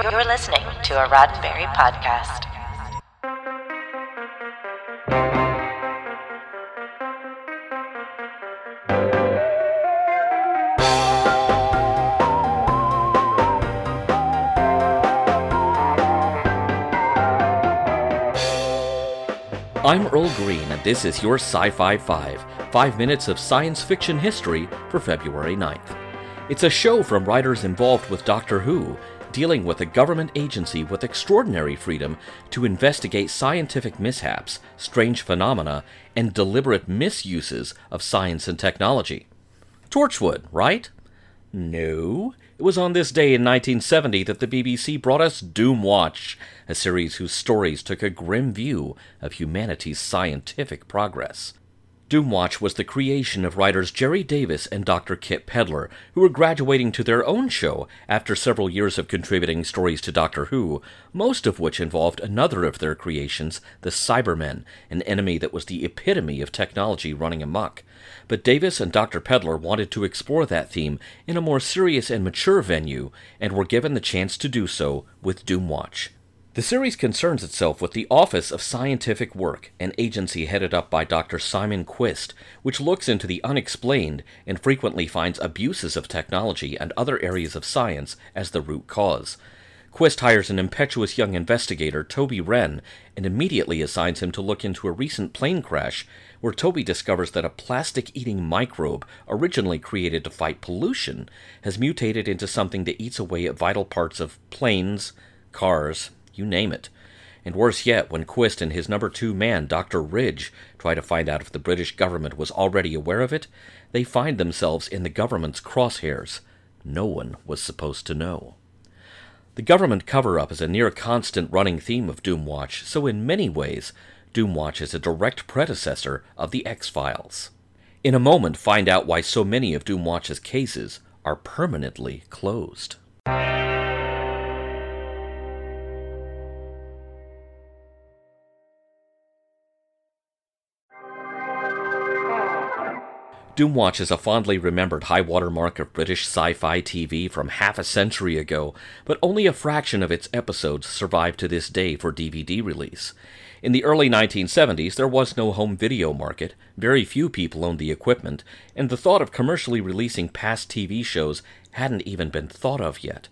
You're listening to a Roddenberry podcast. I'm Earl Green, and this is your Sci Fi 5, five minutes of science fiction history for February 9th. It's a show from writers involved with Doctor Who, dealing with a government agency with extraordinary freedom to investigate scientific mishaps, strange phenomena, and deliberate misuses of science and technology. Torchwood, right? No. It was on this day in 1970 that the BBC brought us Doomwatch, a series whose stories took a grim view of humanity's scientific progress. Doomwatch was the creation of writers Gerry Davis and Dr. Kit Pedler, who were graduating to their own show after several years of contributing stories to Doctor Who, most of which involved another of their creations, the Cybermen, an enemy that was the epitome of technology running amok. But Davis and Dr. Pedler wanted to explore that theme in a more serious and mature venue, and were given the chance to do so with Doomwatch. The series concerns itself with the Office of Scientific Work, an agency headed up by Dr. Simon Quist, which looks into the unexplained and frequently finds abuses of technology and other areas of science as the root cause. Quist hires an impetuous young investigator, Toby Wren, and immediately assigns him to look into a recent plane crash where Toby discovers that a plastic eating microbe, originally created to fight pollution, has mutated into something that eats away at vital parts of planes, cars, you name it. And worse yet, when Quist and his number two man, Dr. Ridge, try to find out if the British government was already aware of it, they find themselves in the government's crosshairs. No one was supposed to know. The government cover up is a near constant running theme of Doomwatch, so in many ways, Doomwatch is a direct predecessor of The X Files. In a moment, find out why so many of Doomwatch's cases are permanently closed. Doomwatch is a fondly remembered high water mark of British sci fi TV from half a century ago, but only a fraction of its episodes survive to this day for DVD release. In the early 1970s, there was no home video market, very few people owned the equipment, and the thought of commercially releasing past TV shows hadn't even been thought of yet.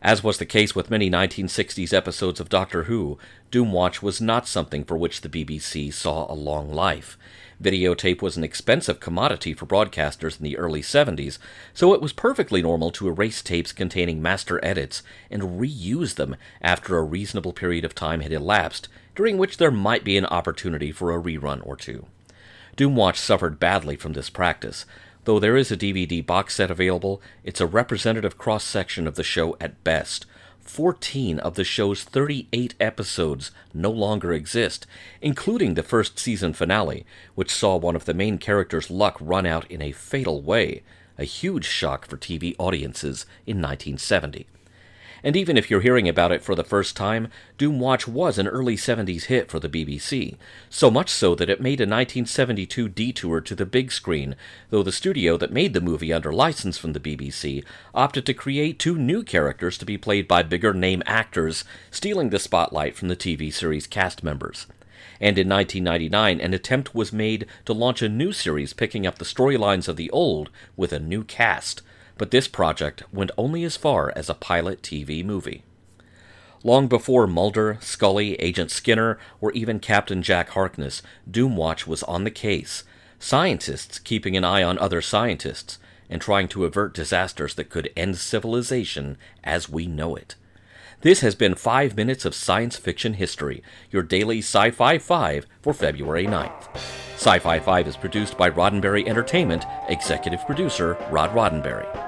As was the case with many 1960s episodes of Doctor Who, Doomwatch was not something for which the BBC saw a long life. Videotape was an expensive commodity for broadcasters in the early 70s, so it was perfectly normal to erase tapes containing master edits and reuse them after a reasonable period of time had elapsed, during which there might be an opportunity for a rerun or two. Doomwatch suffered badly from this practice. Though there is a DVD box set available, it's a representative cross section of the show at best, 14 of the show's 38 episodes no longer exist, including the first season finale, which saw one of the main characters' luck run out in a fatal way, a huge shock for TV audiences in 1970. And even if you're hearing about it for the first time, Doomwatch was an early 70s hit for the BBC, so much so that it made a 1972 detour to the big screen, though the studio that made the movie under license from the BBC opted to create two new characters to be played by bigger name actors, stealing the spotlight from the TV series cast members. And in 1999 an attempt was made to launch a new series picking up the storylines of the old with a new cast, but this project went only as far as a pilot TV movie. Long before Mulder, Scully, Agent Skinner, or even Captain Jack Harkness, Doomwatch was on the case, scientists keeping an eye on other scientists and trying to avert disasters that could end civilization as we know it. This has been 5 minutes of science fiction history, your daily Sci Fi 5 for February 9th. Sci Fi 5 is produced by Roddenberry Entertainment, executive producer Rod Roddenberry.